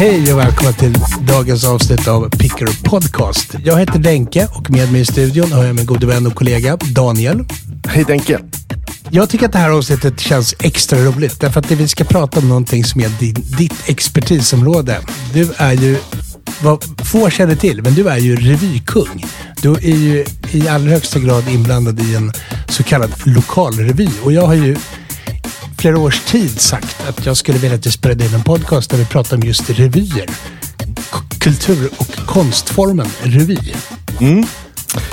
Hej och välkomna till dagens avsnitt av Picker Podcast. Jag heter Denke och med mig i studion har jag min gode vän och kollega Daniel. Hej Denke. Jag tycker att det här avsnittet känns extra roligt därför att vi ska prata om någonting som är din, ditt expertisområde. Du är ju, vad få känner till, men du är ju revykung. Du är ju i allra högsta grad inblandad i en så kallad lokalrevy och jag har ju flera års tid sagt att jag skulle vilja att du spelade in en podcast där vi pratar om just revyer. Kultur och konstformen revy. Mm.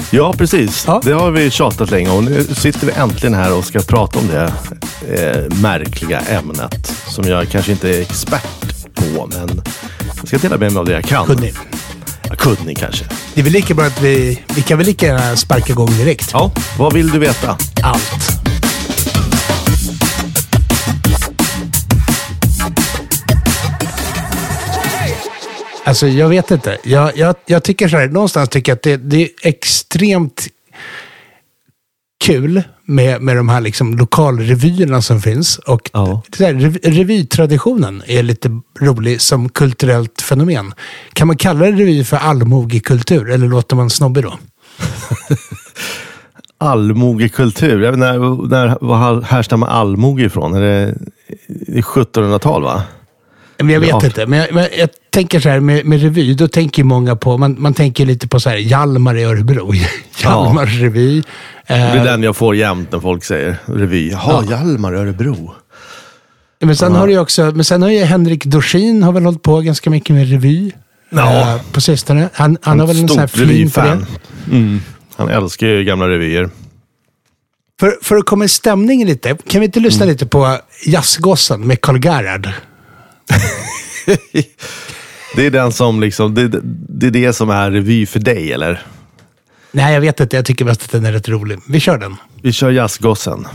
Ja, precis. Ja. Det har vi tjatat länge om. Nu sitter vi äntligen här och ska prata om det eh, märkliga ämnet som jag kanske inte är expert på, men jag ska dela med mig av det jag kan. Kunnig. Ja, kunnig kanske. Det är väl lika bra att vi, vi kan väl lika gärna sparka igång direkt. Ja, vad vill du veta? Allt. Alltså jag vet inte. Jag, jag, jag tycker så här, någonstans tycker jag att det, det är extremt kul med, med de här liksom lokalrevyerna som finns. Och Ja. där, rev, revytraditionen är lite rolig som kulturellt fenomen. Kan man kalla det revy för allmogekultur eller låter man snobbig då? Allmogekultur. Jag vet, när, när, vad härstammar allmoge ifrån? Är det, det är 1700-tal va? Men jag vet Ja. inte. Men jag, men jag tänker så här med, med revy, då tänker många på, man, man tänker lite på så här Hjalmar i Örebro. Hjalmars revy. Det är Eh, den jag får jämt när folk säger revy. Jaha, Hjalmar i Örebro. men sen har du ju också, men sen har ju Henrik Dorsin har väl hållit på ganska mycket med revy. Ja. eh, på sistone. Han, han har väl en sån här fling på det. Mm. Han älskar ju gamla revyer. För, för att komma i stämning lite, kan vi inte lyssna Mm. lite på Jazzgossen med Karl Gerhard? Det är den som liksom, det, det är det som är revy för dig, eller? Nej, jag vet inte. Jag tycker mest att den är rätt rolig. Vi kör den. Vi kör jazzgossen.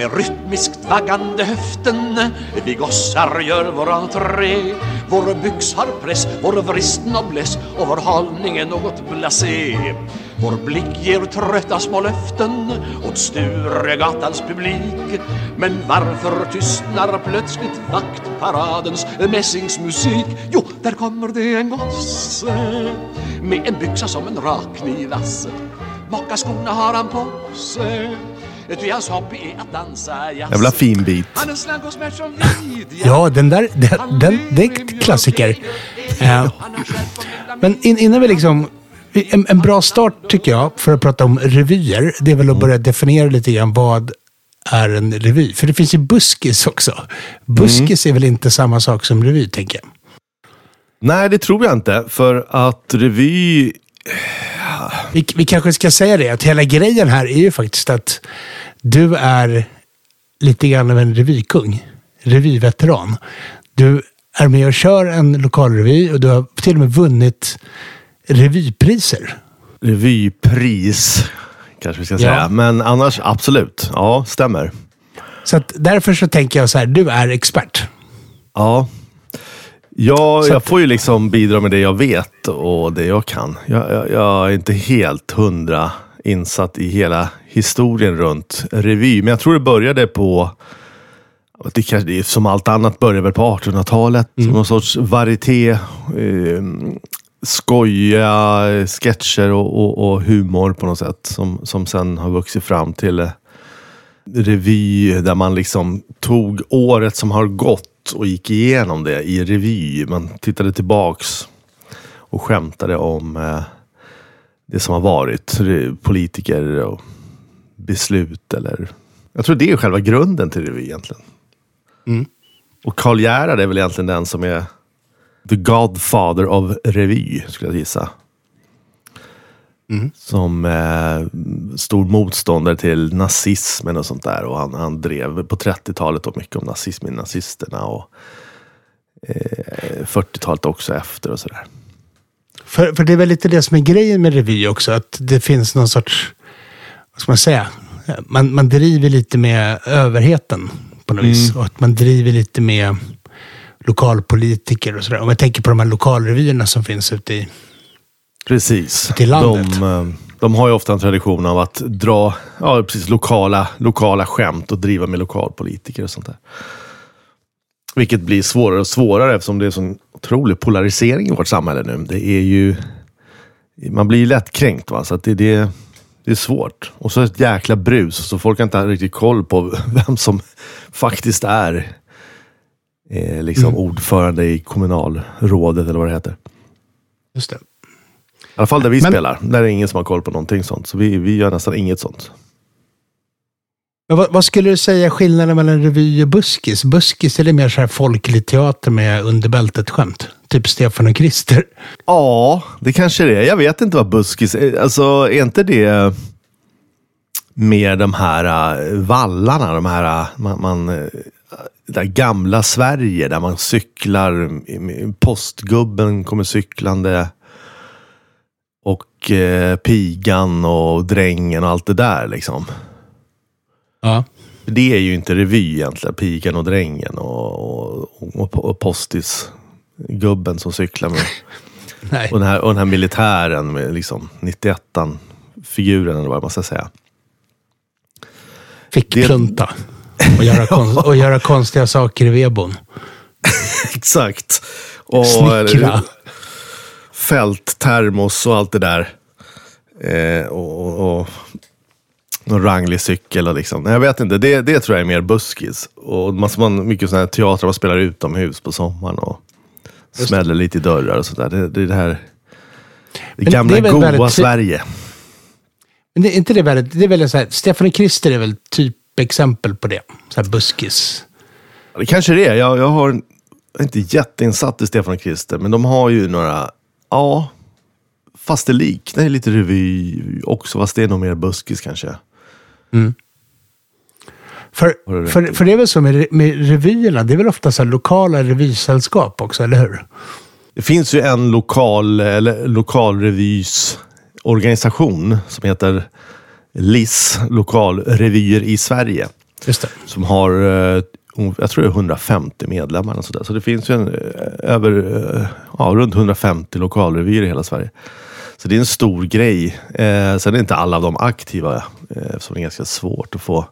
Med rytmiskt vaggande höften. Vi gossar gör vår entré Vår byx har press, vår vrist nobless och vår hållning är något blasé. Vår blick ger trötta små löften åt Sturegatans publik. Men varför tystnar plötsligt vaktparadens mässingsmusik? Jo, där kommer det en gosse med en byxa som en rakkniv Mocka Mockaskorna har han på sig. Ty hans hobby är att dansa jazz Jävla fin bit. Han är snabb och smärtsam vid Ja, den där, den, den, det är en klassiker. Eh, Men in, innan vi liksom... En, en bra start tycker jag för att prata om revyer, det är väl att börja definiera lite grann vad är en revy. För det finns ju buskis också. Buskis är väl inte samma sak som revy, tänker jag. Nej, det tror jag inte. För att revy... Vi, vi kanske ska säga det, att hela grejen här är ju faktiskt att du är lite grann av en revykung. Revyveteran. Du är med och kör en lokalrevy och du har till och med vunnit revypriser. Revypris, kanske vi ska säga. Ja. Men annars, absolut. Ja, stämmer. Så därför så tänker jag så här, du är expert. Ja. Ja, jag får ju liksom bidra med det jag vet och det jag kan. Jag, jag, jag är inte helt hundra insatt i hela historien runt revy. Men jag tror det började på, det kanske, som allt annat började väl på 1800-talet. Som någon sorts varieté. Eh, skojiga sketcher och, och, och humor på något sätt. Som, som sen har vuxit fram till revy där man liksom tog året som har gått och gick igenom det i revy. Man tittade tillbaks och skämtade om eh, det som har varit. Politiker och beslut eller... Jag tror det är själva grunden till revy egentligen. Och Karl Gerhard är väl egentligen den som är the godfather of revy, skulle jag gissa. Som eh, stor motståndare till nazismen och sånt där. Och han, han drev på 30-talet då mycket om nazismen, nazisterna och eh, 40-talet också efter och sådär. För, för det är väl lite det som är grejen med revy också, att det finns någon sorts, vad ska man säga, man, man driver lite med överheten på något vis. Och att man driver lite med lokalpolitiker och sådär. Om jag tänker på de här lokalrevyerna som finns ute i, Precis. Till landet. De, eh, de har ju ofta en tradition av att dra ja, precis, lokala, lokala skämt och driva med lokalpolitiker och sånt där. Vilket blir svårare och svårare eftersom det är sån otrolig polarisering i vårt samhälle nu. Det är ju... Man blir ju lättkränkt. Va? Så det, det, det är svårt. Och så ett jäkla brus, så folk har inte riktigt koll på vem som faktiskt är eh, liksom ordförande i kommunalrådet eller vad det heter. Just det. Alla fall där vi Men- spelar. Där är det ingen som har koll på någonting sånt. Så vi, vi gör nästan inget sånt. Vad, vad skulle du säga skillnaden mellan revy och buskis? Buskis är det mer så här folklig teater med underbältet-skämt. Typ Stefan och Krister. Ja, det kanske det är. Jag vet inte vad buskis är. Alltså, är inte det mer de här äh, vallarna? De här, äh, man, man, äh, det där gamla Sverige där man cyklar. Postgubben kommer cyklande. Och eh, pigan och drängen och allt det där liksom. Ja. Det är ju inte revy egentligen. Pigan och drängen och, och, och postisgubben som cyklar med. Nej. Och den här, och den här militären med liksom 91an figuren eller vad man ska säga. Fick det- plunta. Och göra, kon- och göra konstiga saker i vedboden. Exakt. Och Snickra. Fälttermos och allt det där. Eh, och, och, och någon ranglig cykel och liksom. Nej, jag vet inte, det, det tror jag är mer buskis. Och man, man, mycket sådana här teatrar man spelar utomhus på sommaren och det. smäller lite i dörrar och sådär. Det, det är det här det det gamla väl goa väldigt- Sverige. Men det är inte det väldigt, det är väl så här, Stefan och Krister är väl typ exempel på det. Så buskis. Ja, Det kanske det är. Jag, jag har jag är inte jätteinsatt i Stefan och Krister, men de har ju några, ja, fast det liknar lite revy också, fast det är nog mer buskis kanske. För, rätt för, i. för det är väl så med, med revyerna, det är väl ofta så lokala revysällskap också, eller hur? Det finns ju en lokal, eller lokalrevys organisation som heter LIS, Lokalrevyer i Sverige. Som har, eh, jag tror det är 150 medlemmar. Och så, där. så det finns ju en, eh, över, eh, ja, runt 150 lokalrevyer i hela Sverige. Så det är en stor grej. Eh, sen är inte alla av dem aktiva, eh, eftersom det är ganska svårt att få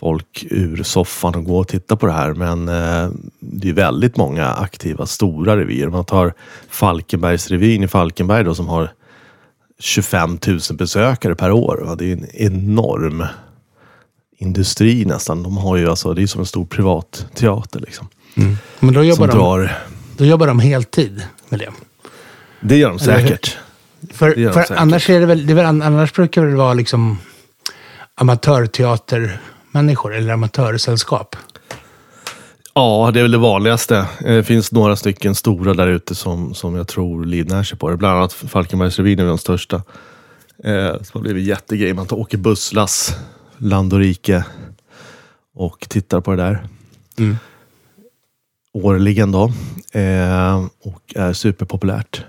folk ur soffan och gå och titta på det här. Men eh, det är väldigt många aktiva stora revyer. Man tar Falkenbergsrevyn i Falkenberg då, som har 25 000 besökare per år. Va? Det är en enorm industri nästan. De har ju alltså, det är som en stor privat teater liksom. Men då jobbar, de, drar, då jobbar de heltid med det. det gör de säkert. För, Det gör de för säkert. annars, är det väl, det väl, annars brukar det vara liksom amatörteatermänniskor eller amatörsällskap. Ja, det är väl det vanligaste. Eh, Det finns några stycken stora där ute som, som jag tror livnär sig på det. Bland annat Falkenbergsrevyn är de största. Eh, som har blivit jättegrej. Man tar, åker busslass land och rike och tittar på det där. Mm. Årligen då. Eh, och är superpopulärt.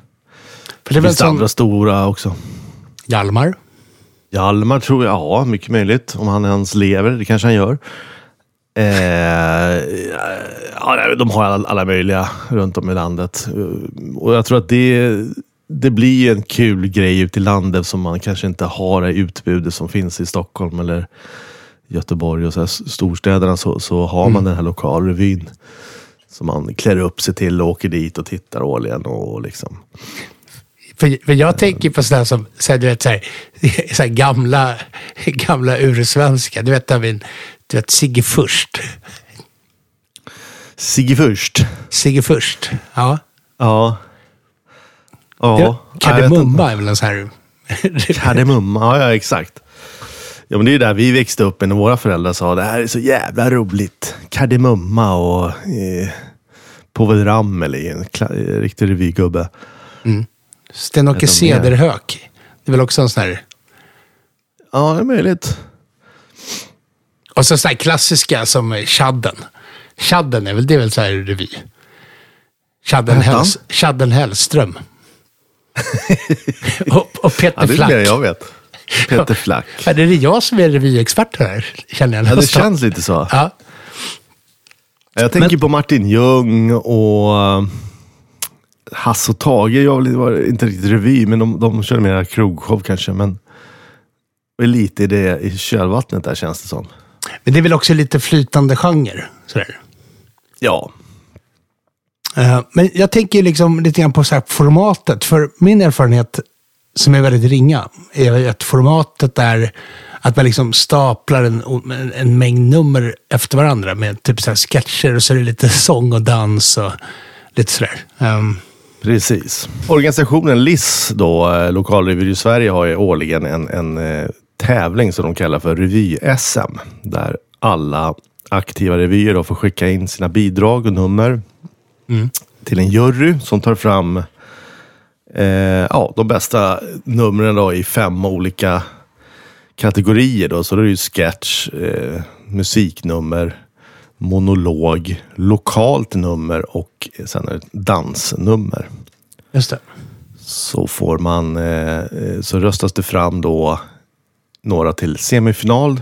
För det är finns det som andra stora också. Hjalmar. Hjalmar tror jag, ja mycket möjligt. Om han ens lever, det kanske han gör. Eh, ja, de har alla, alla möjliga runt om i landet. Och jag tror att det, det blir en kul grej ute i landet som man kanske inte har det utbudet som finns i Stockholm eller Göteborg och så här storstäderna. Så, så har man den här lokalrevyn. Som man klär upp sig till och åker dit och tittar årligen. Och liksom. För, för jag tänker på sådär som, så här, du vet, så här, så här gamla, gamla ursvenska. Du vet, vi, du vet Sigge Först. Sigge först. Sigge Först. Ja. Ja. Ja. Kardemumma är väl en sån här... Kardemumma, ja, ja exakt. Ja, men det är ju där vi växte upp när våra föräldrar sa det här är så jävla roligt. Kardemumma och eh, Povel Ramel är en kla- riktig revygubbe. Sten-Åke de mer? Cederhök. Det är väl också en sån här... Ja, det är möjligt. Och så sådana här klassiska som Chadden. Chadden är väl, det är väl så här revy. Chadden, Hells, Chadden Hellström. och, och Peter Ja, det är Flack. mer jag vet. Peter Flack. Ja, det är jag som är revyexpert här, känner jag Ja, det känns lite så. Ja, Jag tänker på Martin Ljung och Hasse och Tage jag var inte riktigt revy, men de, de körde mer krogshow kanske. Men det är lite i det i kölvattnet där känns det som. Men det är väl också lite flytande genre? Sådär. Ja, Eh, Eh, men jag tänker liksom lite grann på så här formatet. För min erfarenhet, som är väldigt ringa, är att formatet är att man liksom staplar en, en, mängd nummer efter varandra med typ så här sketcher och så är det lite sång och dans och lite sådär. Um, Precis. Organisationen LIS, då, eh, Lokalrevyer i Sverige, har ju årligen en, en eh, tävling som de kallar för Revy-SM. Där alla aktiva revyer då får skicka in sina bidrag och nummer till en jury som tar fram eh, ja, de bästa numren då i fem olika kategorier. Då. Så det är ju sketch, eh, musiknummer, monolog, lokalt nummer och sen är det dansnummer. just det. Så får man, eh, så röstas det fram då några till semifinal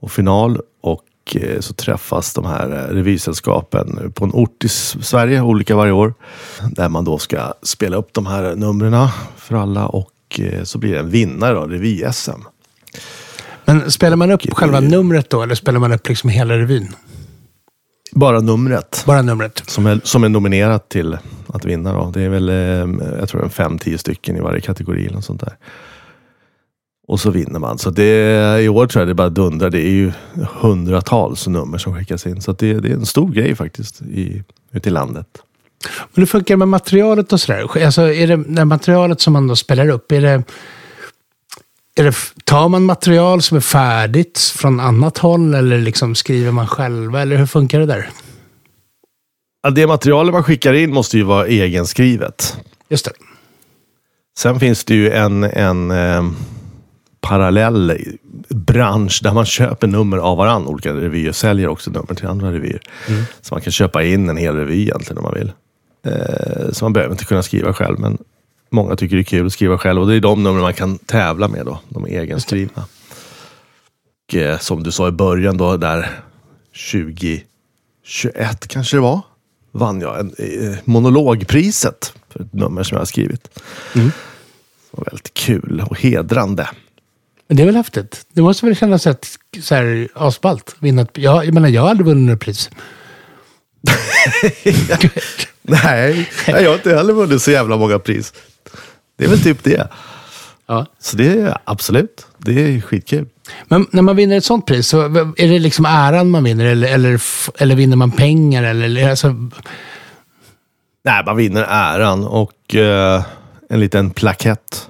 och final och eh, så träffas de här eh, revysällskapen på en ort i Sverige, olika varje år. Där man då ska spela upp de här numren för alla och eh, så blir det en vinnare då, revy-SM. Men spelar man upp Och- själva numret då, eller spelar man upp liksom hela revyn? Bara numret Bara numret? som är, som är nominerat till att vinna. Då. Det är väl, jag tror fem, tio stycken i varje kategori. Eller sånt där. Och så vinner man. Så det, I år tror jag det bara dundrar. Det är ju hundratals nummer som skickas in. Så det, det är en stor grej faktiskt i, ute i landet. Men hur funkar det med materialet och sådär? Alltså, är det, det materialet som man då spelar upp, är det, är det, tar man material som är färdigt från annat håll eller liksom skriver man själva? Eller hur funkar det där? Ja, det materialet man skickar in måste ju vara egenskrivet. Just det. Sen finns det ju en, en eh, parallell bransch där man köper nummer av varandra. Olika revyer säljer också nummer till andra revyer. Så man kan köpa in en hel revy egentligen om man vill. Eh, så man behöver inte kunna skriva själv, men många tycker det är kul att skriva själv. Och det är de nummer man kan tävla med då, de egenskrivna. Och, eh, som du sa i början då, där 2021 kanske det var, vann jag en, eh, monologpriset för ett nummer som jag har skrivit. Det var väldigt kul och hedrande. Men det är väl häftigt? Det måste väl kännas rätt så här asballt? Vinna ett, jag, jag menar, jag har aldrig vunnit något pris. Nej, jag har inte heller vunnit så jävla många pris. Det är väl typ det. Ja. Så det är absolut, det är skitkul. Men när man vinner ett sånt pris, så är det liksom äran man vinner eller, eller, eller vinner man pengar? Eller, alltså, Nej, man vinner äran och eh, en liten plakett.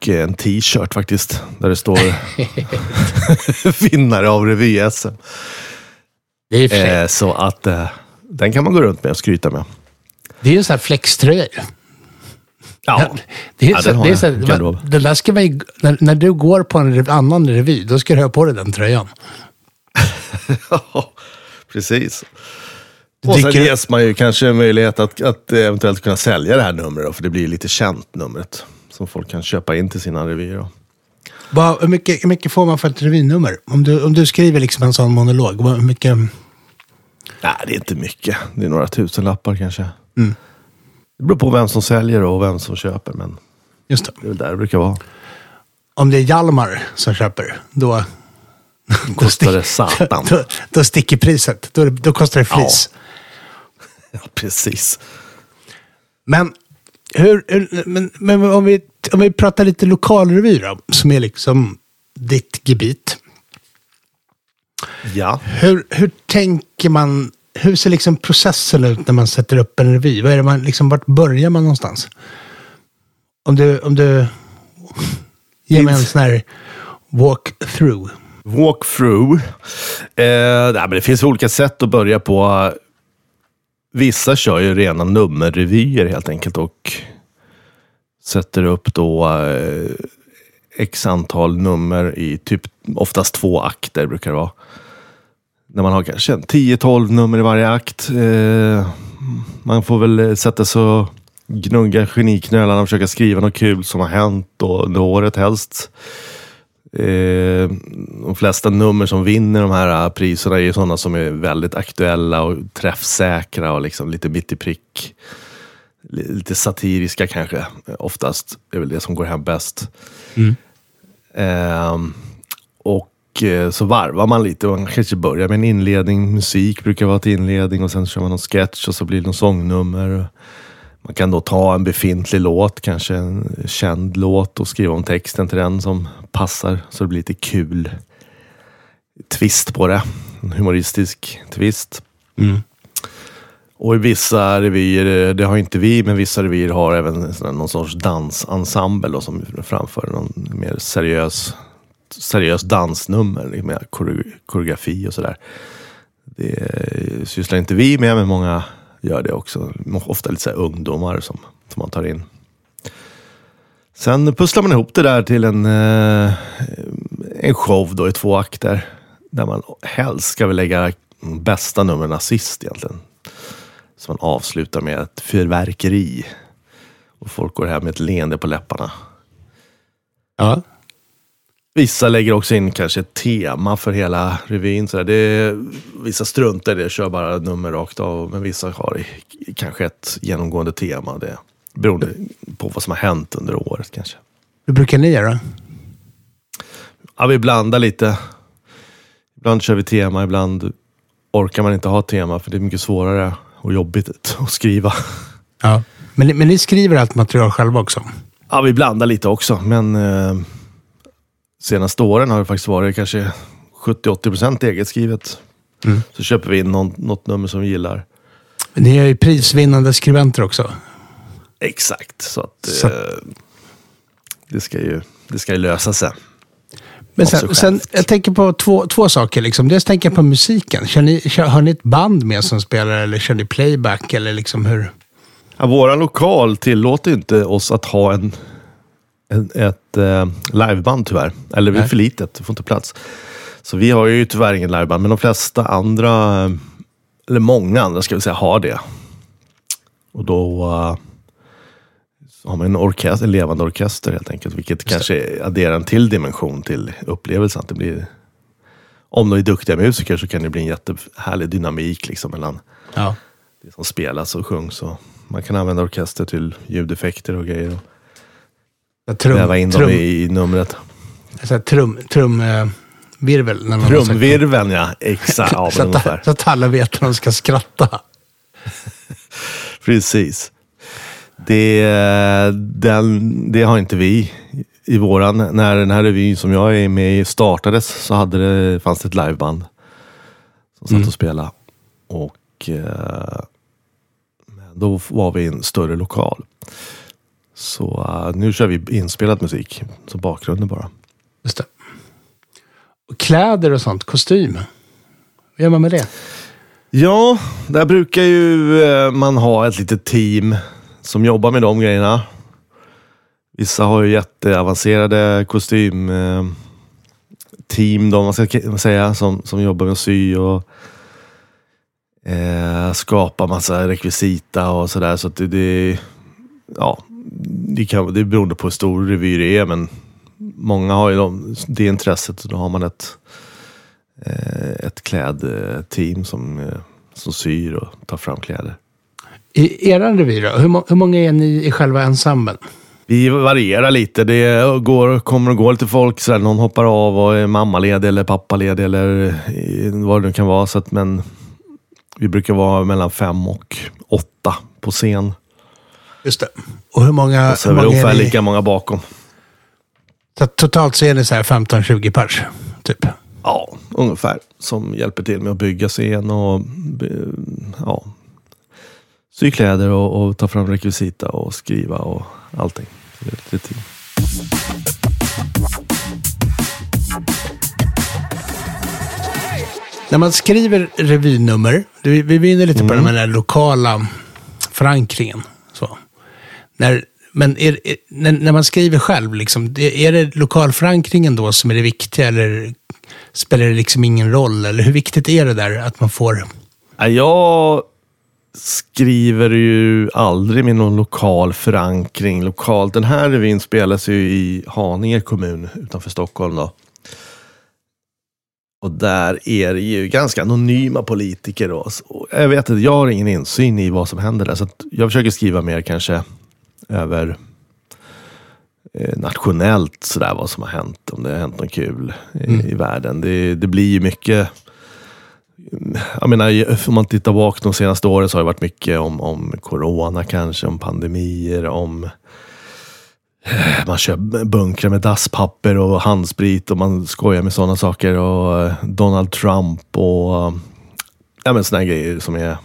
Och en t-shirt faktiskt, där det står vinnare av revy-SM. det är, Eh, så att eh, den kan man gå runt med och skryta med. det är ju en sån här flextröja. ju. Ja, Det är Ja, så, den det är så, den där ska man ju, när, när du går på en annan revy, då ska du ha på dig den tröjan. precis. Du Och sen ges man ju kanske en möjlighet att, att eventuellt kunna sälja det här numret. Då, för det blir lite känt numret. Som folk kan köpa in till sina revyer. då. Hur, mycket, hur mycket får man för ett revynummer? Om du, om du skriver liksom en sån monolog, hur mycket... Nej, det är inte mycket. Det är några tusen lappar kanske. Mm. Det beror på vem som säljer och vem som köper. Men Just det. det är väl där det brukar vara. Om det är Hjalmar som köper, då... Kostar det satan. Då, då sticker priset. Då, då kostar det flis. Ja, precis. Men, hur, hur, men, men om, vi, om vi pratar lite lokalrevy då, som är liksom ditt gebit. Ja. Hur, hur tänker man, hur ser liksom processen ut när man sätter upp en revy? Vad är man, liksom, vart börjar man någonstans? Om du, om du ger mig en sån här walk-through. Walkthrough. Eh, nej, men det finns olika sätt att börja på. Vissa kör ju rena nummerrevyer helt enkelt och sätter upp då eh, x antal nummer i typ oftast två akter brukar det vara. När man har kanske 10-12 nummer i varje akt. Eh, man får väl eh, sätta sig och gnugga geniknölarna och försöka skriva något kul som har hänt och under året helst. Eh, de flesta nummer som vinner de här eh, priserna är ju sådana som är väldigt aktuella och träffsäkra och liksom lite mitt i prick. Lite satiriska kanske, oftast. Det är väl det som går hem bäst. Mm. Eh, och så varvar man lite. Man kanske börjar med en inledning. Musik brukar vara till inledning och sen kör man någon sketch och så blir det någon sångnummer. Man kan då ta en befintlig låt, kanske en känd låt och skriva om texten till den som passar så det blir lite kul twist på det. En humoristisk twist. Mm. Och i vissa revyer, eh, det har inte vi, men vissa revyer har även någon sorts dansensemble då, som framför någon mer seriös, seriös dansnummer med koreografi och sådär. Det sysslar inte vi med, men många gör det också. Ofta lite så ungdomar som, som man tar in. Sen pusslar man ihop det där till en, eh, en show då i två akter. Där man helst ska vi lägga bästa numren sist egentligen. Så man avslutar med ett fyrverkeri. Och folk går hem med ett leende på läpparna. Ja. Vissa lägger också in kanske ett tema för hela revyn. Så det är, vissa struntar i det, kör bara nummer rakt av. Men vissa har kanske ett genomgående tema. Det beroende på vad som har hänt under året kanske. Hur brukar ni göra? Ja, vi blandar lite. Ibland kör vi tema, ibland orkar man inte ha tema för det är mycket svårare och jobbigt att skriva. Ja. Men, men ni skriver allt material själva också? Ja, vi blandar lite också, men eh, senaste åren har det faktiskt varit kanske 70-80% eget skrivet. Mm. Så köper vi in någon, något nummer som vi gillar. Men ni är ju prisvinnande skribenter också. Exakt, så att så. Eh, det, ska ju, det ska ju lösa sig. Men sen, sen, jag tänker på två, två saker. Liksom. Dels tänker jag på musiken. Kör ni, kör, har ni ett band med som spelar eller kör ni playback? Eller liksom hur? Ja, våra lokal tillåter inte oss att ha en ett, ett eh, liveband tyvärr. Eller vi är för litet, det får inte plats. Så vi har ju tyvärr ingen liveband, men de flesta andra, eller många andra ska vi säga, har det. Och då uh, har man en, orkester, en levande orkester helt enkelt, vilket kanske adderar en till dimension till upplevelsen. Att det blir, om de är duktiga musiker så kan det bli en jättehärlig dynamik liksom, mellan ja. det som spelas och sjungs. Och man kan använda orkester till ljudeffekter och grejer. Trum, väva in trum, dem i, i numret. trum, trumvirvel. Eh, Trumvirveln ja, exakt. Ja, så, att, så att alla vet när de ska skratta. Precis. Det, den, det har inte vi i våran. När den här revyn som jag är med i startades så hade det, fanns det ett liveband som satt mm. och spelade. Och eh, då var vi i en större lokal. Så uh, nu kör vi inspelad musik, så bakgrunden bara. Just det. Och kläder och sånt, kostym. Hur gör man med det? Ja, där brukar ju uh, man ha ett litet team som jobbar med de grejerna. Vissa har ju jätteavancerade kostymteam, eh, då, man ska säga, som, som jobbar med att sy och eh, skapa massa rekvisita och sådär. Så att det, det, ja, det, kan, det är beroende på hur stor revy det är, men många har ju de, det intresset. Då har man ett, eh, ett klädteam som, eh, som syr och tar fram kläder. I er revy då? Hur, hur många är ni i själva ensemblen? Vi varierar lite. Det går, kommer och går lite folk. Så någon hoppar av och är mammaledig eller pappaledig eller vad det nu kan vara. Så att, men vi brukar vara mellan fem och åtta på scen. Just det. Och hur många... Och så är det ungefär lika många bakom. Så totalt så är det så här 15-20 pers, typ? Ja, ungefär. Som hjälper till med att bygga scen och ja, sy kläder och, och ta fram rekvisita och skriva och allting. Det är. När man skriver revynummer, vi, vi är lite på mm. den här lokala förankringen. Så. När, men är, är, när, när, man skriver själv, liksom, är det lokalförankringen då som är det viktiga eller spelar det liksom ingen roll? Eller hur viktigt är det där att man får? Jag skriver ju aldrig med någon lokal förankring lokalt. Den här revyn spelas ju i Haninge kommun utanför Stockholm. Då. Och där är det ju ganska anonyma politiker. Då. Så jag vet att jag har ingen insyn i vad som händer där. Så jag försöker skriva mer kanske över eh, nationellt sådär vad som har hänt. Om det har hänt något kul i, mm. i världen. Det, det blir ju mycket jag menar, om man tittar bak de senaste åren så har det varit mycket om, om corona kanske, om pandemier, om eh, man kör bunkrar med dasspapper och handsprit och man skojar med sådana saker. Och eh, Donald Trump och ja, men sådana grejer som är,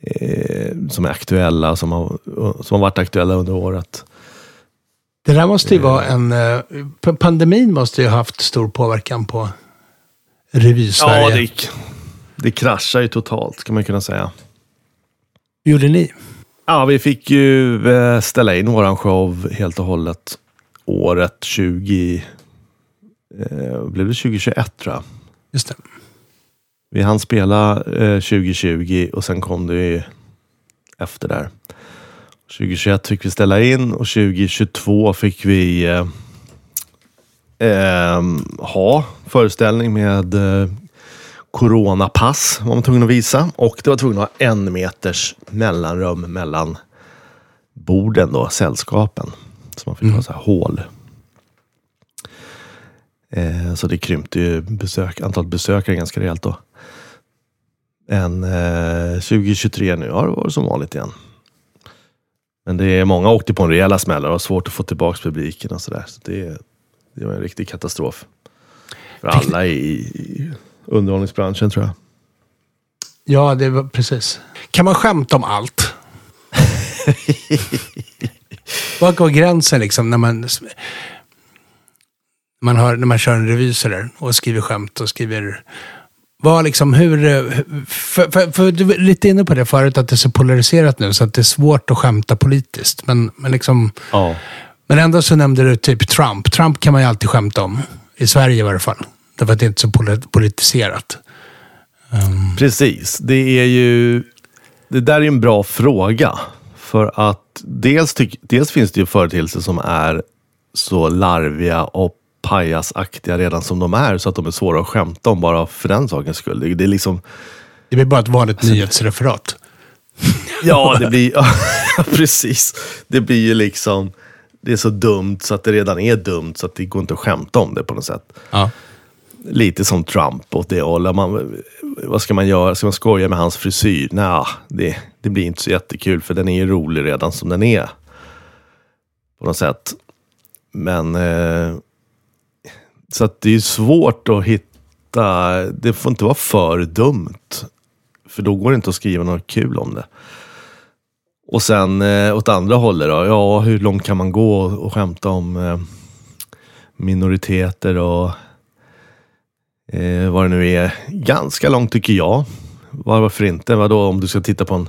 eh, som är aktuella, som har, som har varit aktuella under året. Det där måste ju vara en... Pandemin måste ju ha haft stor påverkan på revy-Sverige. Ja, det, det kraschade ju totalt kan man kunna säga. Hur gjorde ni? Ja, vi fick ju eh, ställa in våran show helt och hållet året 20... Eh, blev det 2021 tror jag? Just det. Vi hann spela eh, 2020 och sen kom det ju efter där. 2021 fick vi ställa in och 2022 fick vi eh, eh, ha föreställning med eh, coronapass var man tvungen att visa och det var tvungen att ha en meters mellanrum mellan borden då, sällskapen. Så man fick mm. ha så här hål. Eh, så det krympte ju besök, antalet besökare ganska rejält då. En eh, 2023 nu har det varit som vanligt igen. Men det är många åkte på en rejäla smällar och svårt att få tillbaka publiken och sådär. Så det, det var en riktig katastrof. För alla i, i underhållningsbranschen tror jag. Ja, det var precis. Kan man skämta om allt? Vad går gränsen liksom när man, man, har, när man kör en revy och skriver skämt och skriver vad liksom, hur, för, för, för, du var lite inne på det förut, att det är så polariserat nu så att det är svårt att skämta politiskt. Men, men, liksom, ja. Men ändå så nämnde du typ Trump. Trump kan man ju alltid skämta om. I Sverige i varje fall. Därför att det är inte så politiserat. Um... Precis. Det är ju... Det där är en bra fråga. För att dels, tyck, dels finns det ju företeelser som är så larviga och pajasaktiga redan som de är så att de är svåra att skämta om bara för den sakens skull. Det, det är liksom... Det blir bara ett vanligt alltså, nyhetsreferat. Ja, det blir... Ja, precis. Det blir ju liksom... Det är så dumt så att det redan är dumt så att det går inte att skämta om det på något sätt. Ja lite som Trump åt det hållet. Man, vad ska man göra? Ska man skoja med hans frisyr? Nej, det, det blir inte så jättekul för den är ju rolig redan som den är. På något sätt. Men eh, så att det är svårt att hitta. Det får inte vara för dumt. För då går det inte att skriva något kul om det. Och sen eh, åt andra hållet då. Ja, hur långt kan man gå och, och skämta om eh, minoriteter och eh, vad det nu är, ganska långt tycker jag. Varför inte? Vadå om du ska titta på en,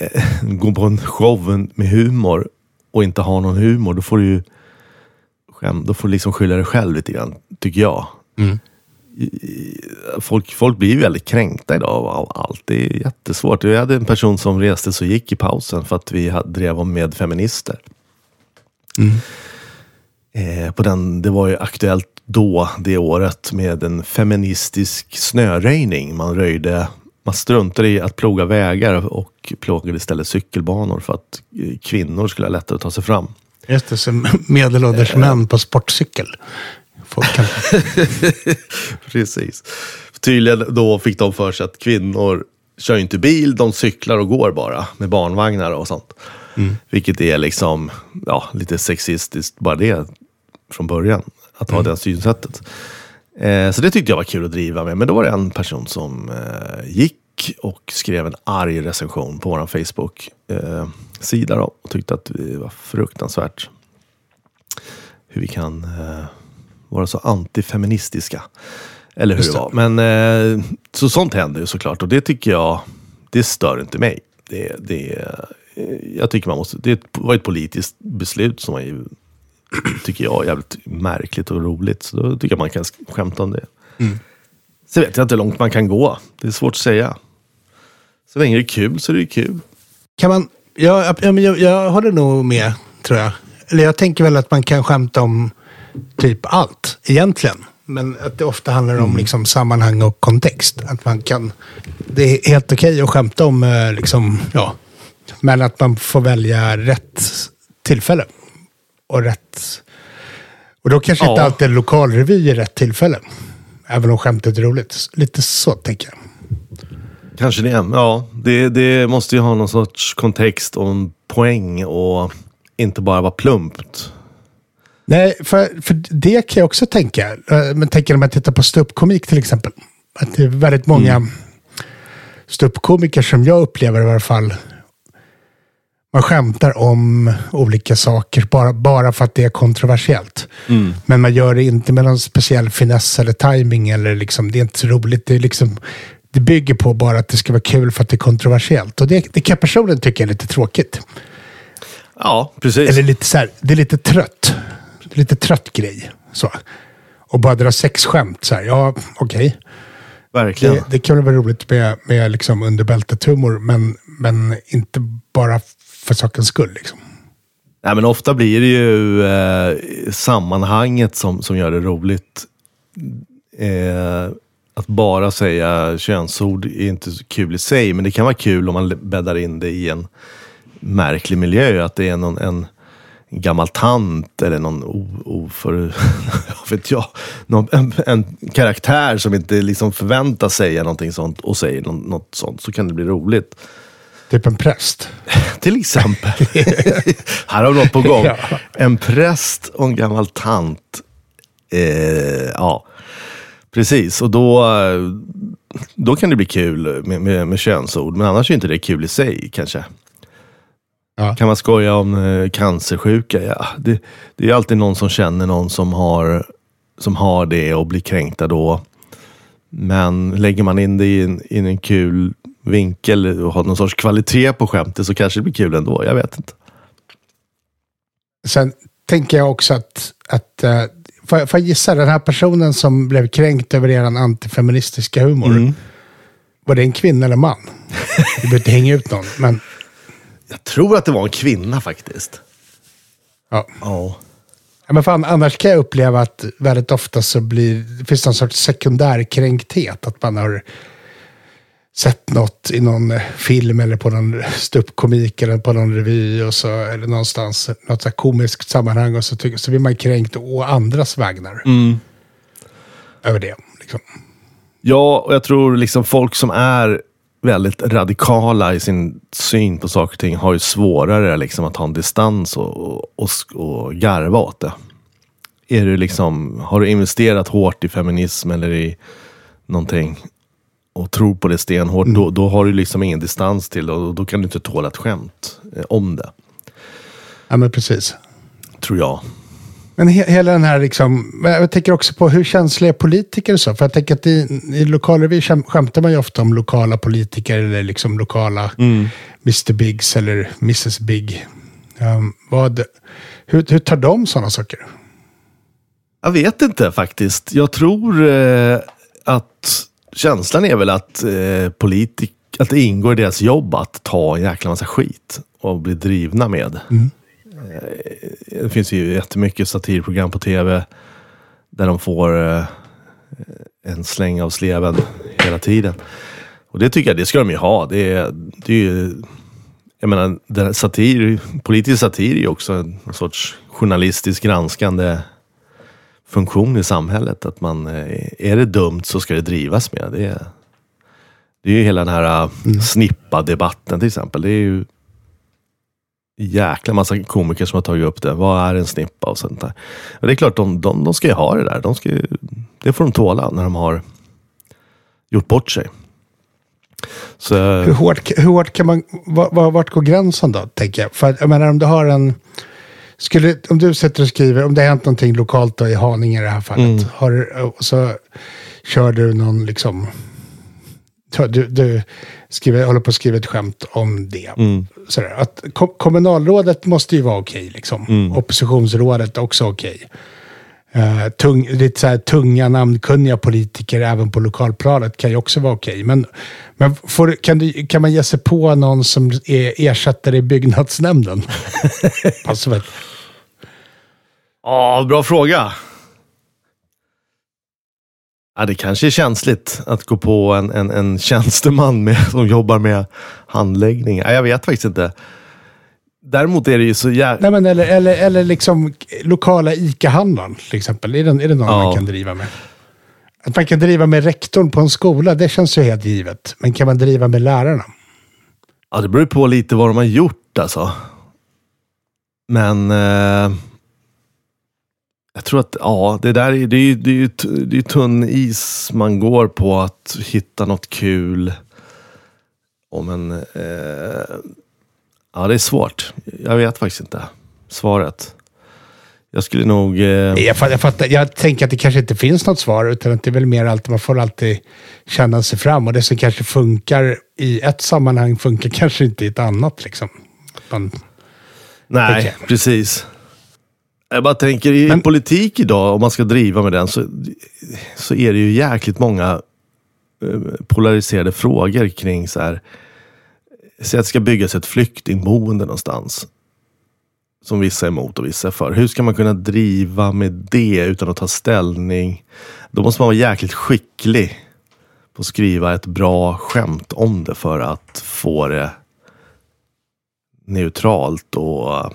eh, gå på en show med humor och inte ha någon humor, då får du ju skäm, då får du liksom skylla dig själv lite grann, tycker jag. Mm. Folk, folk blir väldigt kränkta idag av allt. Det är jättesvårt. Vi hade en person som reste så gick i pausen för att vi drev om med feminister. Mm. Eh, på den, det var ju aktuellt då, det året, med en feministisk snöröjning. Man röjde man struntade i att ploga vägar och plågade istället cykelbanor för att eh, kvinnor skulle ha lättare att ta sig fram. Just det, så medelålders äh, män på sportcykel. Kan... Precis. Tydligen då fick de för sig att kvinnor kör inte bil, de cyklar och går bara med barnvagnar och sånt. Mm. Vilket är liksom, ja, lite sexistiskt bara det från början. Att ha mm. det synsättet. Eh, så det tyckte jag var kul att driva med. Men då var det en person som eh, gick och skrev en arg recension på vår Facebook-sida. Eh, och tyckte att vi var fruktansvärt hur vi kan eh, vara så antifeministiska. Eller hur det. var. Men eh, så sånt händer ju såklart och det tycker jag, det stör inte mig. Det, det, eh, jag tycker man måste, det var ett politiskt beslut som man tycker jag är jävligt märkligt och roligt. Så då tycker jag man kan skämta om det. Mm. Sen vet jag inte hur långt man kan gå. Det är svårt att säga. Så länge det är kul så är det kul. Kan man... Jag, jag, jag, jag håller nog med, tror jag. Eller jag tänker väl att man kan skämta om typ allt, egentligen. Men att det ofta handlar om liksom, sammanhang och kontext. Att man kan... Det är helt okej att skämta om, eh, liksom, ja. Men att man får välja rätt tillfälle. Och rätt... Och då kanske inte Ja. alltid en lokalrevy är rätt tillfälle. Även om skämtet är roligt. Lite så tänker jag. Kanske det. Ja, det, det måste ju ha någon sorts kontext och en poäng och inte bara vara plumpt. Nej, för, för det kan jag också tänka. Eh, Men tänker när man tittar på ståuppkomik till exempel. Att det är väldigt många Mm. ståuppkomiker som jag upplever i alla fall. Man skämtar om olika saker bara, bara för att det är kontroversiellt. Mm. Men man gör det inte med någon speciell finess eller timing eller liksom, det är inte så roligt. Det, är liksom, det bygger på bara att det ska vara kul för att det är kontroversiellt. Och det, det kan jag personligen tycka är lite tråkigt. Ja, precis. Eller lite så här, det är lite trött. Lite trött grej. Så. Och bara dra sex skämt så här, ja okej. Verkligen. Det, det kan vara roligt med, med liksom underbältet-humor, men, men inte bara för sakens skull. Liksom. Nej, men ofta blir det ju eh, sammanhanget som, som gör det roligt. Eh, att bara säga könsord är inte så kul i sig, men det kan vara kul om man bäddar in det i en märklig miljö. Att det är någon, en gammal tant eller någon oför... vet jag, någon, en, en karaktär som inte liksom förväntas säga någonting sånt och säger nå- något sånt, så kan det bli roligt. Typ en präst. Till exempel. Här har vi något på gång. Ja. En präst och en gammal tant. Eh, ja, precis. Och då, då kan det bli kul med, med, med könsord. Men annars är inte det kul i sig kanske. Ja. Kan man skoja om eh, cancersjuka? Ja, det, det är alltid någon som känner någon som har, som har det och blir kränkta då. Men lägger man in det i en, i en kul vinkel och har någon sorts kvalitet på skämtet så kanske det blir kul ändå. Jag vet inte. Sen tänker jag också att, att eh, får, jag- får jag gissa, den här personen som blev kränkt över er antifeministiska humor. Mm. Var det en kvinna eller man? Vi behöver inte hänga ut någon, men Jag tror att det var en kvinna faktiskt. ja. Ja. Ja, men fan, annars kan jag uppleva att väldigt ofta så blir, det finns någon sorts sekundärkränkthet. Att man har sett något i någon film eller på någon ståuppkomik eller på någon revy och så, eller någonstans, något så komiskt sammanhang och så, tycker, så blir man kränkt å andras vägnar över det. Liksom. Ja, och jag tror liksom folk som är väldigt radikala i sin syn på saker och ting har ju svårare liksom att ha en distans och, och, och, garva åt det. Är du liksom, har du investerat hårt i feminism eller i någonting och tror på det stenhårt, då, då har du liksom ingen distans till det och då kan du inte tåla ett skämt eh, om det. Ja, men precis. Tror jag. Men he hela den här, liksom, jag tänker också på hur känsliga är politiker och så. För jag tänker att i, i lokalrevy skäm- skämtar man ju ofta om lokala politiker eller liksom lokala Mr Biggs eller Mrs Big. Um, vad, hur, hur tar de sådana saker? Jag vet inte faktiskt. Jag tror eh, att känslan är väl att eh, politik, att det ingår i deras jobb att ta en jäkla massa skit och bli drivna med. Eh, det finns ju jättemycket satirprogram på tv där de får eh, en släng av sleven hela tiden. Och det tycker jag, det ska de ju ha. Det är, det är ju, jag menar, satir, politisk satir är ju också en sorts journalistisk granskande funktion i samhället. Att man, eh, är det dumt så ska det drivas med. Det är, det är ju hela den här mm. snippa-debatten till exempel. Det är ju jäkla massa komiker som har tagit upp det. Vad är en snippa och sånt där. Och det är klart, de, de, de ska ju ha det där. De ska ju, det får de tåla när de har gjort bort sig. Så, Hur hårt, hur hårt kan man, var, var, vart går gränsen då, tänker jag? För jag menar om du har en, skulle, om du sitter och skriver, om det har hänt någonting lokalt då, i Haninge i det här fallet, har, du- och så kör du någon liksom, du, du skriver, håller på att skriva ett skämt om det. Sådär, att kom, kommunalrådet måste ju vara okej, liksom. Oppositionsrådet också okej. Uh, tung, lite så här tunga, namnkunniga politiker även på lokalplanet kan ju också vara okej. Men, men får, kan, du, kan man ge sig på någon som är ersättare i byggnadsnämnden? vet. Ja, bra fråga. Ja, det kanske är känsligt att gå på en, en, en tjänsteman med, som jobbar med handläggning. Ja, jag vet faktiskt inte. Däremot är det ju så jävla... Nej, men eller, eller, eller liksom lokala ICA-handlaren till exempel. Är det, är det någon Ja. man kan driva med? Att man kan driva med rektorn på en skola, det känns ju helt givet. Men kan man driva med lärarna? Ja, det beror på lite vad de har gjort alltså. Men eh, jag tror att ja, det där är, det är, ju- det är ju det är tunn is man går på att hitta något kul. Om en, eh, ja, det är svårt. Jag vet faktiskt inte svaret. Jag skulle nog... Eh, Jag, fattar, jag, fattar, jag tänker att det kanske inte finns något svar, utan att det är väl mer alltid, man får alltid känna sig fram. Och det som kanske funkar i ett sammanhang funkar kanske inte i ett annat. Liksom. Man, Nej, jag. precis. Jag bara tänker, i Men- politik idag, om man ska driva med den, så, så är det ju jäkligt många eh, polariserade frågor kring så här. Säg att det ska byggas ett flyktingboende någonstans. Som vissa är emot och vissa är för. Hur ska man kunna driva med det utan att ta ställning? Då måste man vara jäkligt skicklig på att skriva ett bra skämt om det för att få det neutralt och,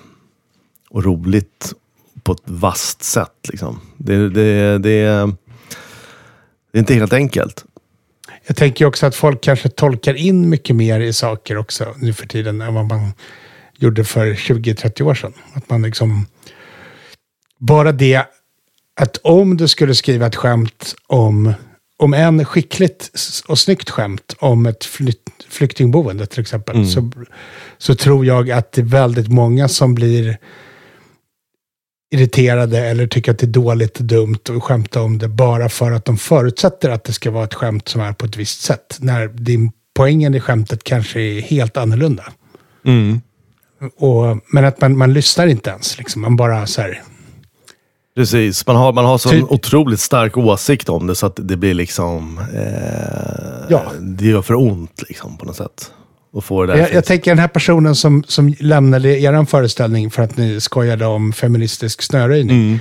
och roligt på ett vasst sätt. Liksom. Det, det, det, det är inte helt enkelt. jag tänker också att folk kanske tolkar in mycket mer i saker också nu för tiden än vad man gjorde för 20-30 år sedan. Att man liksom... Bara det att om du skulle skriva ett skämt om, om en skickligt och snyggt skämt om ett flytt, flyktingboende till exempel, så, så tror jag att det är väldigt många som blir irriterade eller tycker att det är dåligt och dumt att skämta om det bara för att de förutsätter att det ska vara ett skämt som är på ett visst sätt. När din poängen i skämtet kanske är helt annorlunda. Och, men att man, man lyssnar inte ens. Liksom. Man bara så här, Precis, man har, man har sån Typ- otroligt stark åsikt om det så att det blir liksom... Eh, Ja. Det gör för ont liksom på något sätt. Och få det där Jag, jag tänker den här personen som, som lämnade er föreställning för att ni skojade om feministisk snöröjning. Mm.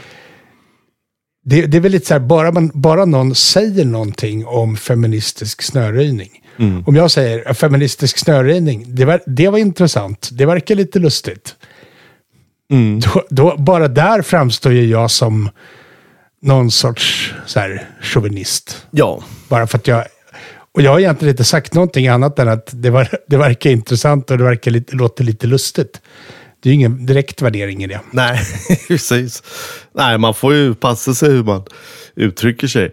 Det, det är väl lite så här, bara, man, bara någon säger någonting om feministisk snöröjning. Mm. Om jag säger "Ja, feministisk snöröjning, det var, det var intressant, det verkar lite lustigt. Mm. Då, då, bara där framstår ju jag som någon sorts så här, chauvinist. Ja, Bara för att jag... Och jag har egentligen inte sagt någonting annat än att det, var, det verkar intressant och det verkar lite, låter lite lustigt. Det är ju ingen direkt värdering i det. nej, precis. Nej, man får ju passa sig hur man uttrycker sig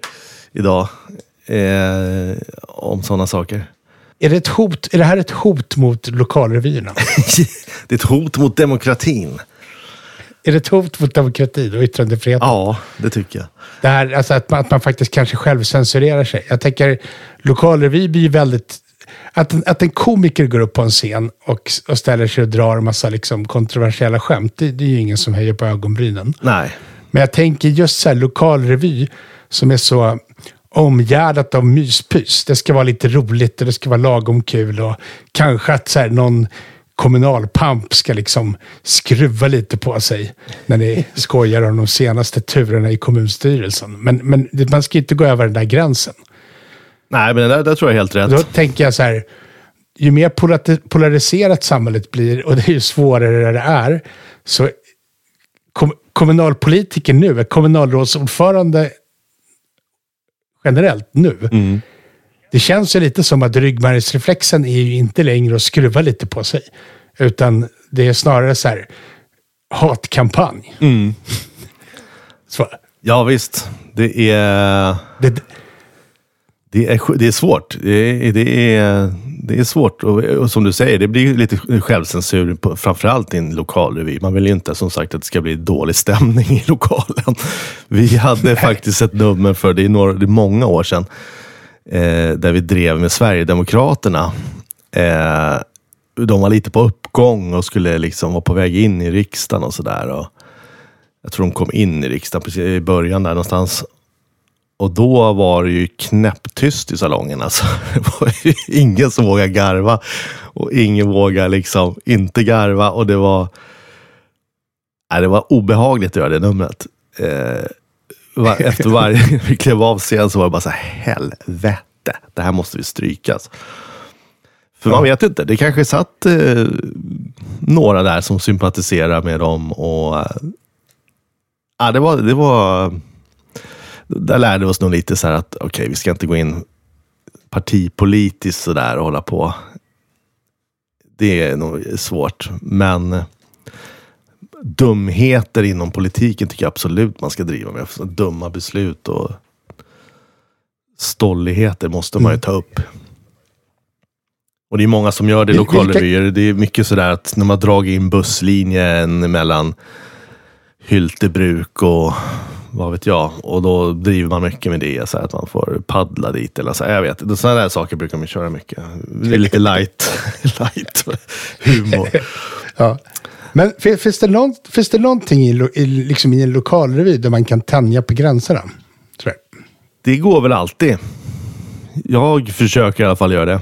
idag. Eh, om sådana saker. Är det, ett hot, är det här ett hot mot lokalrevyerna? det är ett hot mot demokratin. Är det ett hot mot demokratin och yttrandefriheten? Ja, det tycker jag. Det här, alltså att, man, att man faktiskt kanske själv censurerar sig. Jag tänker, lokalrevy blir ju väldigt... Att, en- att en komiker går upp på en scen och, och ställer sig och drar en massa liksom kontroversiella skämt, det, det är ju ingen som höjer på ögonbrynen. Nej. Men jag tänker just så här lokalrevy som är så omgärdat av myspys. Det ska vara lite roligt och det ska vara lagom kul och kanske att så här någon kommunalpamp ska liksom skruva lite på sig när ni skojar om de senaste turerna i kommunstyrelsen. Men, men man ska inte gå över den där gränsen. Nej, men det där, tror jag är helt rätt. Då tänker jag så här, ju mer polariserat samhället blir och det är ju svårare det är, så kom, kommunalpolitiker nu, kommunalrådsordförande generellt nu, Mm. Det känns ju lite som att ryggmärgsreflexen är ju inte längre att skruva lite på sig, utan det är snarare så här hatkampanj. Mm. Så, Ja, visst. Det är... det, Det är, det är svårt. Det är, det är, det är svårt. Och, och som du säger, det blir lite självcensur, på, framförallt i en lokalrevy. Man vill ju inte som sagt att det ska bli dålig stämning i lokalen. Vi hade faktiskt ett nummer för, det är, några, det är många år sedan, eh, där vi drev med Sverigedemokraterna. Eh, de var lite på uppgång och skulle liksom vara på väg in i riksdagen och sådär. jag tror de kom in i riksdagen precis i början där någonstans. Och då var det ju knäpptyst i salongen. Alltså. Det var ju ingen som vågade garva och ingen vågade liksom inte garva. Och det var, nej, det var obehagligt att göra det numret. Eh, efter varje vi klev av scen så var det bara så här, helvete, det här måste vi strykas. För man vet inte, det kanske satt eh, några där som sympatiserar med dem och eh, det var, det var där lärde vi oss nog lite så här att okej, okay, vi ska inte gå in partipolitiskt sådär och hålla på. Det är nog svårt, men dumheter inom politiken tycker jag absolut man ska driva med. Dumma beslut och stolligheter måste man ju ta upp. Och det är många som gör det i lokalrevyer. Det är mycket sådär att när man dragit in busslinjen mellan Hyltebruk och vad vet jag. Och då driver man mycket med det, så att man får paddla dit. Eller så. Jag vet, sådana där saker brukar man köra mycket. Det är lite light, light humor. ja. Men finns det, någon, finns det någonting i, i, liksom i en lokalrevy där man kan tänja på gränserna? Tror jag. Det går väl alltid. Jag försöker i alla fall göra det.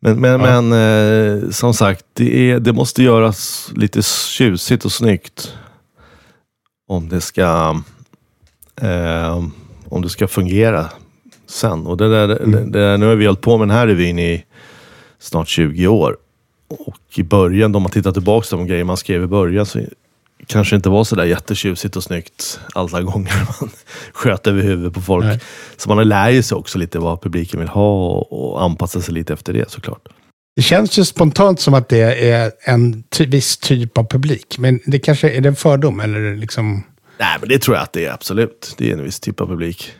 Men, men, ja. men eh, som sagt, det, är, det måste göras lite tjusigt och snyggt om det ska, eh, om det ska fungera sen. Och det där, mm. det, det, nu har vi hållit på med den här revyn i snart 20 år. Och i början, om man tittar tillbaka på de grejer man skrev i början, så kanske inte var så där jättetjusigt och snyggt alla gånger man sköt över huvudet på folk. Nej. Så man lär ju sig också lite vad publiken vill ha och, och anpassa sig lite efter det såklart. Det känns ju spontant som att det är en ty viss typ av publik. Men det kanske är det en fördom eller liksom? Nej, men det tror jag att det är absolut. Det är en viss typ av publik.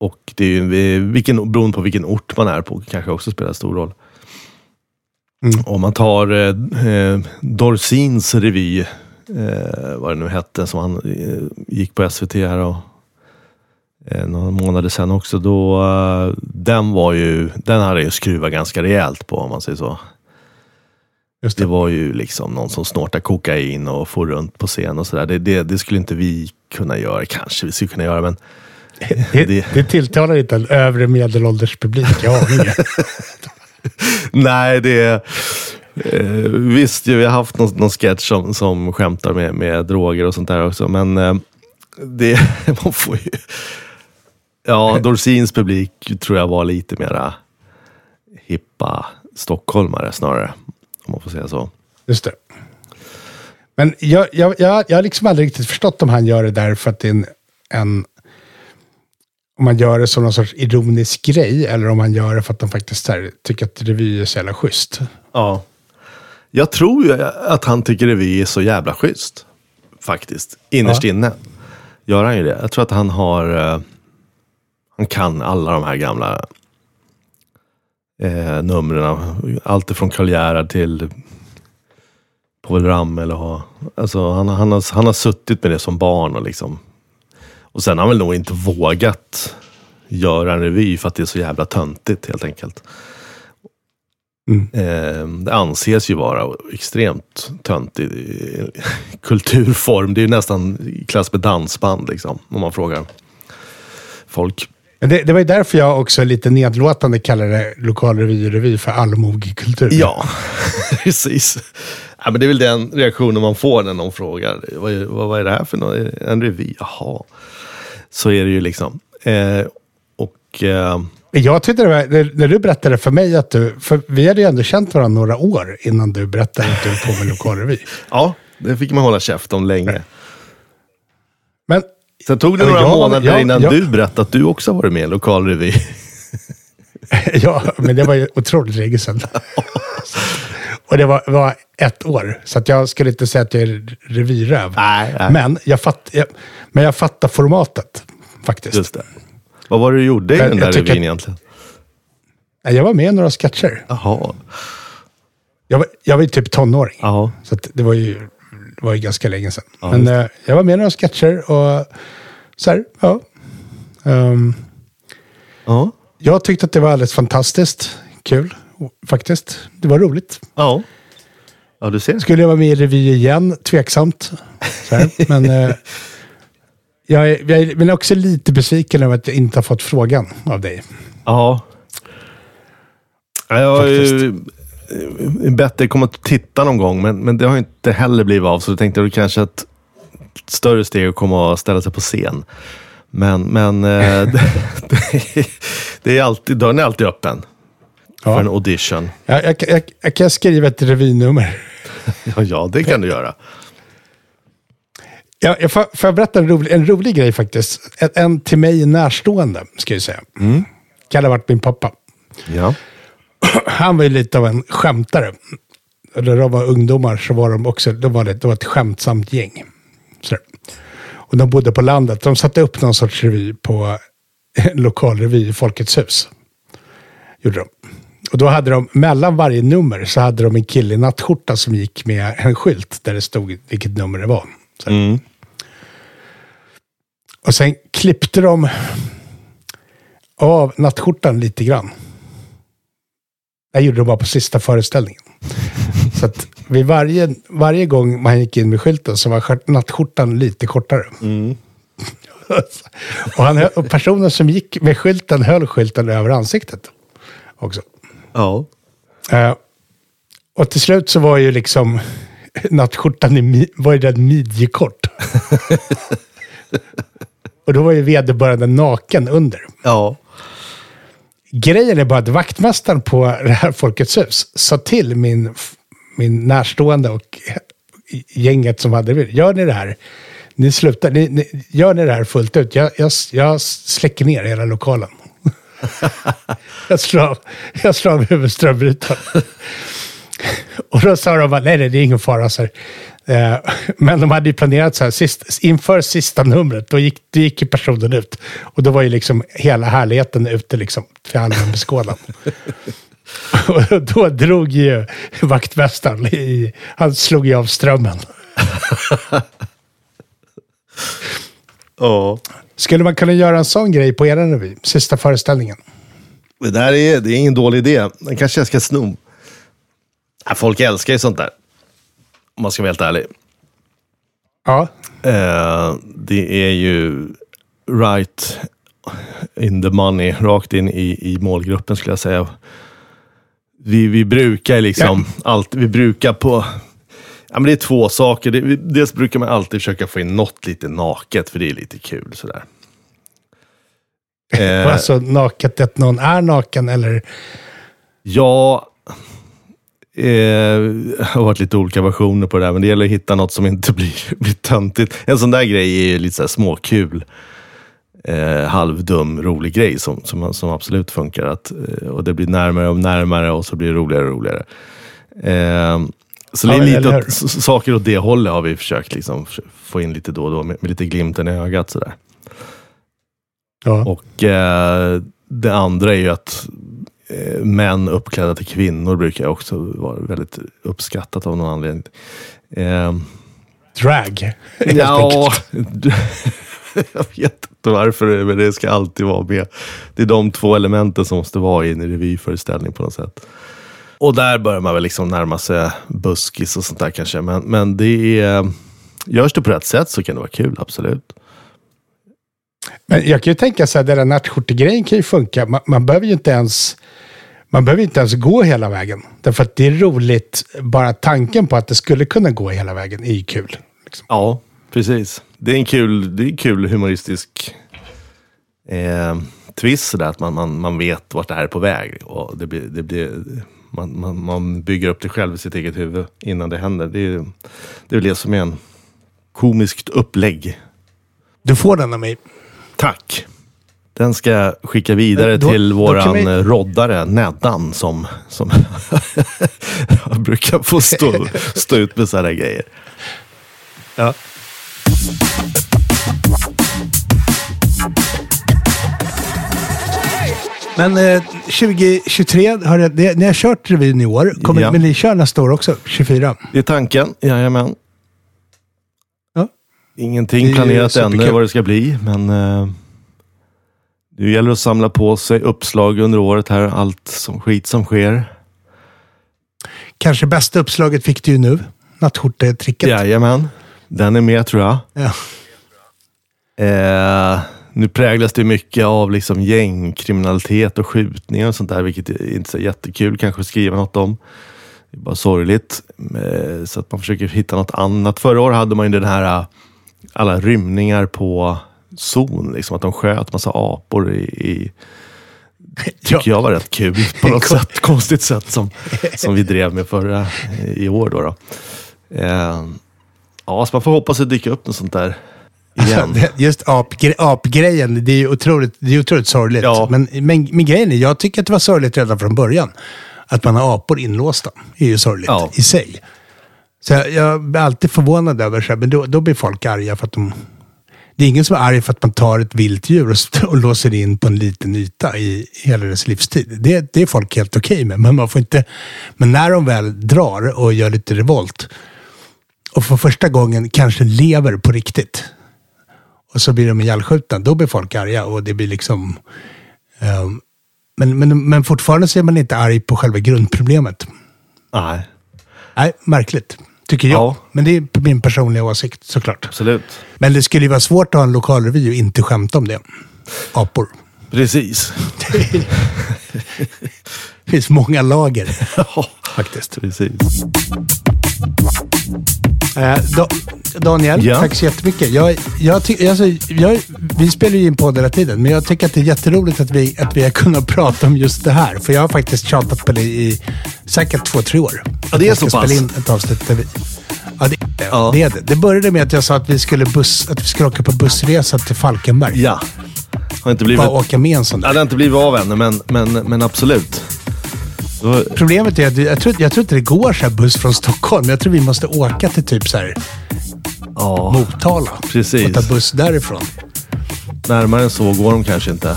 Och det är ju vilken, beroende på vilken ort man är på kanske också spelar stor roll. Mm. Om man tar eh, eh, Dorsins revy, eh, vad det nu hette, som han eh, gick på SVT här och eh, några månader sedan också. Då, uh, den, var ju, den hade jag skruvat ganska rejält på om man säger så. Det. det var ju liksom någon som snortar kokain och får runt på scen och sådär. Det, det, det, skulle inte vi kunna göra. Kanske vi skulle kunna göra, men... Det, det, tilltalar inte en övre medelålders publik. Jag Nej, det är... Eh, visst, vi har haft någon, någon sketch som, som skämtar med, med droger och sånt där också, men eh, det, man får ju... Ja, Dorsins publik tror jag var lite mera hippa stockholmare snarare, om man får säga så. Just det. Men jag, jag, jag, jag har liksom aldrig riktigt förstått om han gör det där för att det är en, en om man gör det som någon sorts ironisk grej eller om man gör det för att de faktiskt här, tycker att revy är så jävla schysst. Ja. Jag tror ju att han tycker revy är så jävla schysst. Faktiskt. Innerst ja. inne. Gör han ju det. Jag tror att han har... Uh, han kan alla de här gamla eh, numren. Allt från Karl Gerhard till Povel Ramel. Och, alltså, han, han, har, han har suttit med det som barn och liksom och sen har han väl nog inte vågat göra en revy för att det är så jävla töntigt helt enkelt. Mm. Eh, det anses ju vara extremt töntig kulturform. Det är nästan i klass med dansband, liksom, om man frågar folk. Det, det var ju därför jag också lite nedlåtande kallade lokalrevy och revy för allmogekultur. Ja, precis. Ja, men det är väl den reaktionen man får när någon frågar. Vad, vad, vad är det här för något? En revy? Jaha. Så är det ju liksom. Eh, och... Eh, jag tyckte det var, när du berättade för mig att du, för vi hade ju ändå känt varandra några år innan du berättade att du höll på med lokalrevy. ja, det fick man hålla käft om länge. Men, Sen tog det några jag, månader jag, innan jag, du berättade att du också varit med i lokalrevy. ja, men det var ju otroligt länge sedan. Och det var, var, ett år. Så att jag skulle inte säga att jag är revyröv. Nej, nej. Men, jag fatt, jag, men jag fattar formatet faktiskt. Just det. Vad var det du gjorde i den där revyn egentligen? Jag var med i några sketcher. Jaha. Jag var, jag var ju typ tonåring. Jaha. Så det var ju, det var ju ganska länge sedan. Ja, men äh, jag var med i några sketcher och så här, ja. Um, ja. Jag tyckte att det var alldeles fantastiskt kul faktiskt. Det var roligt. Ja. Ja, du ser. Skulle jag vara med i revy igen? Tveksamt. Här. Men eh, jag, är, jag är men också lite besviken över att jag inte har fått frågan av dig. Ja. Ja, Jag har ju eh, bett dig komma och titta någon gång, men, men det har inte heller blivit av. Så då tänkte jag kanske ett större steg att komma och ställa sig på scen. Men, men eh, det, det, det är alltid, dörren är alltid öppen för en audition. Jag, jag, jag, jag kan skriva ett revynummer. Ja, ja, det kan du göra. Jag, jag får, får jag berätta en rolig, en rolig grej faktiskt? En, en till mig närstående, ska jag säga. Kan ha varit min pappa. Ja. Han var ju lite av en skämtare. När de var ungdomar så var de också de var det, de var ett skämtsamt gäng. Så. Och de bodde på landet. De satte upp någon sorts revy på en lokal revy i Folkets hus. Gjorde de. Och då hade de, mellan varje nummer, så hade de en kille i nattskjorta som gick med en skylt där det stod vilket nummer det var. Mm. Och sen klippte de av nattskjortan lite grann. Det gjorde de bara på sista föreställningen. Så att vid varje, varje gång man gick in med skylten så var skjort- nattskjortan lite kortare. Mm. och, han, och personen som gick med skylten höll skylten över ansiktet också. Ja. Eh, och till slut så var ju liksom nattskjortan i, var ju den midjekort. och då var ju vederbörande naken under. Ja. Grejen är bara att vaktmästaren på det här Folkets hus sa till min, min närstående och gänget som hade det. Gör ni det här? Ni slutar, ni, ni, gör ni det här fullt ut? Jag, jag, jag släcker ner hela lokalen jag slår av, jag slår av huvudströmbrytaren. och då sa de bara, nej, nej, det är ingen fara. Så här. Eh, Men de hade ju planerat så här, sist, inför sista numret, då gick, då gick ju personen ut. Och då var ju liksom hela härligheten ute liksom, för allmän beskådan. Och då drog ju vaktmästaren i, han slog ju av strömmen. Ja. Skulle man kunna göra en sån grej på er revy, sista föreställningen? Det där är, det är ingen dålig idé. Den kanske jag ska sno. Ja, Folk älskar ju sånt där. Om man ska vara helt ärlig. Ja, Eh, det är ju right in the money, rakt in i, i målgruppen skulle jag säga. Vi, vi brukar liksom, allt, vi brukar på, ja men det är två saker. Det, dels brukar man alltid försöka få in något lite naket, för det är lite kul sådär. Eh, alltså naket att någon är naken eller... Ja, eh, det har varit lite olika versioner på det där, men det gäller att hitta något som inte blir, blir töntigt. En sån där grej är ju lite så här småkul, eh, halvdum, rolig grej som, som, som absolut funkar. Att, eh, och det blir närmare och närmare och så blir det roligare och roligare. Så det Ja, är lite eller hur? åt, saker åt det hållet har vi försökt liksom, få in lite då och då, med, med lite glimten i ögat. Sådär. Ja. Och eh, det andra är ju att eh, män uppklädda till kvinnor brukar också vara väldigt uppskattat av någon anledning. Eh, Drag. helt ja, enkelt. jag vet inte varför, men det ska alltid vara med. Det är de två elementen som måste vara i en revyföreställning på något sätt. Och där börjar man väl liksom närma sig buskis och sånt där kanske. Men, men det är, görs det på rätt sätt så kan det vara kul, absolut. Men jag kan ju tänka så här, den där nattskjortegrejen kan ju funka. Man, man behöver ju inte ens... Man behöver inte ens gå hela vägen. Därför att det är roligt, bara tanken på att det skulle kunna gå hela vägen är ju kul. Liksom. Ja, precis. Det är en kul, det är kul humoristisk eh, twist sådär, att man, man, man vet vart det här är på väg. Och det blir, det blir, man, man, man bygger upp det själv i sitt eget huvud innan det händer. Det är, det är väl det som är en komiskt upplägg. Du får den av mig. Tack! Den ska jag skicka vidare Då- till våran vi- roddare, Neddan, som, som brukar få stå, stå ut med sådana grejer. Ja. Men eh, 2023, har det, det, ni har kört revyn i år, kommer, Ja. men ni kör nästa år också, 24? Det är tanken, jajamän. Ja. Ingenting är planerat superkul. ännu vad det ska bli, men eh, det gäller att samla på sig uppslag under året här, allt som skit som sker. Kanske bästa uppslaget fick du ju nu, nattskjortetricket. Jajamän. Den är med tror jag. Ja. Eh, nu präglas det mycket av liksom gängkriminalitet och skjutningar och sånt där, vilket är inte är så jättekul kanske att skriva något om. Det är bara sorgligt. Eh, så att man försöker hitta något annat. Förra året hade man ju den här eh, alla rymningar på zon, liksom, att de sköt massa apor i, i tycker jag var rätt kul på något sätt, konstigt sätt som, som vi drev med förra i år. Då, då. Eh, ja, så man får hoppas att det dyker upp något sånt där igen. Just apgre apgrejen, det är ju otroligt, det är otroligt sorgligt. Ja. Men, men, men grejen är, jag tycker att det var sorgligt redan från början. Att man har apor inlåsta är ju sorgligt Ja. i sig. Så jag, jag blir alltid förvånad över så här, men då, då blir folk arga för att de... Det är ingen som är arg för att man tar ett vilt djur och, och låser in på en liten yta i hela dess livstid. Det, det är folk helt okej med, men man får inte... Men när de väl drar och gör lite revolt och för första gången kanske lever på riktigt och så blir de ihjälskjutna, då blir folk arga och det blir liksom... ehm, men, men, men fortfarande så är man inte arg på själva grundproblemet. Nej, Nej, märkligt. Tycker jag. Ja. Men det är min personliga åsikt såklart. absolut. Men det skulle ju vara svårt att ha en lokalrevy och inte skämta om det. Apor. Precis. Det finns många lager faktiskt. Precis. Eh, da, Daniel, Ja. tack så jättemycket. Jag, jag, ty, alltså, jag, vi spelar ju in podd hela tiden, men jag tycker att det är jätteroligt att vi, att vi har kunnat prata om just det här. För jag har faktiskt tjatat på det i säkert två, tre år. Ja, det är så pass. spela in ett avsnitt där vi... Ja, det, Ja. det är det. Det började med att jag sa att vi skulle, buss, att vi skulle åka på bussresa till Falkenberg. Ja. Har inte blivit, Bara åka med en sån där. ja, det har inte blivit av ännu, men, men, men absolut. Då, Problemet är att jag tror, jag tror inte det går så här buss från Stockholm. Jag tror vi måste åka till typ så här ja, Motala. Precis. Och ta buss därifrån. närmare än så går de kanske inte.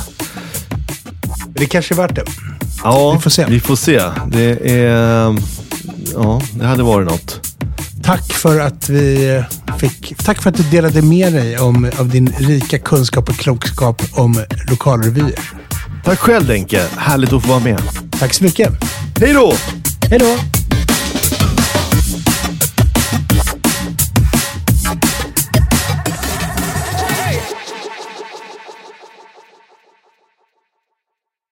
Men det kanske är värt det. Ja, Vi får se. Vi får se. Det är... Ja, det hade varit något. Tack för att vi fick... Tack för att du delade med dig om, av din rika kunskap och klokskap om lokalrevyer. Tack själv Denke. Härligt att få vara med. Tack så mycket. Hej då! Hej då!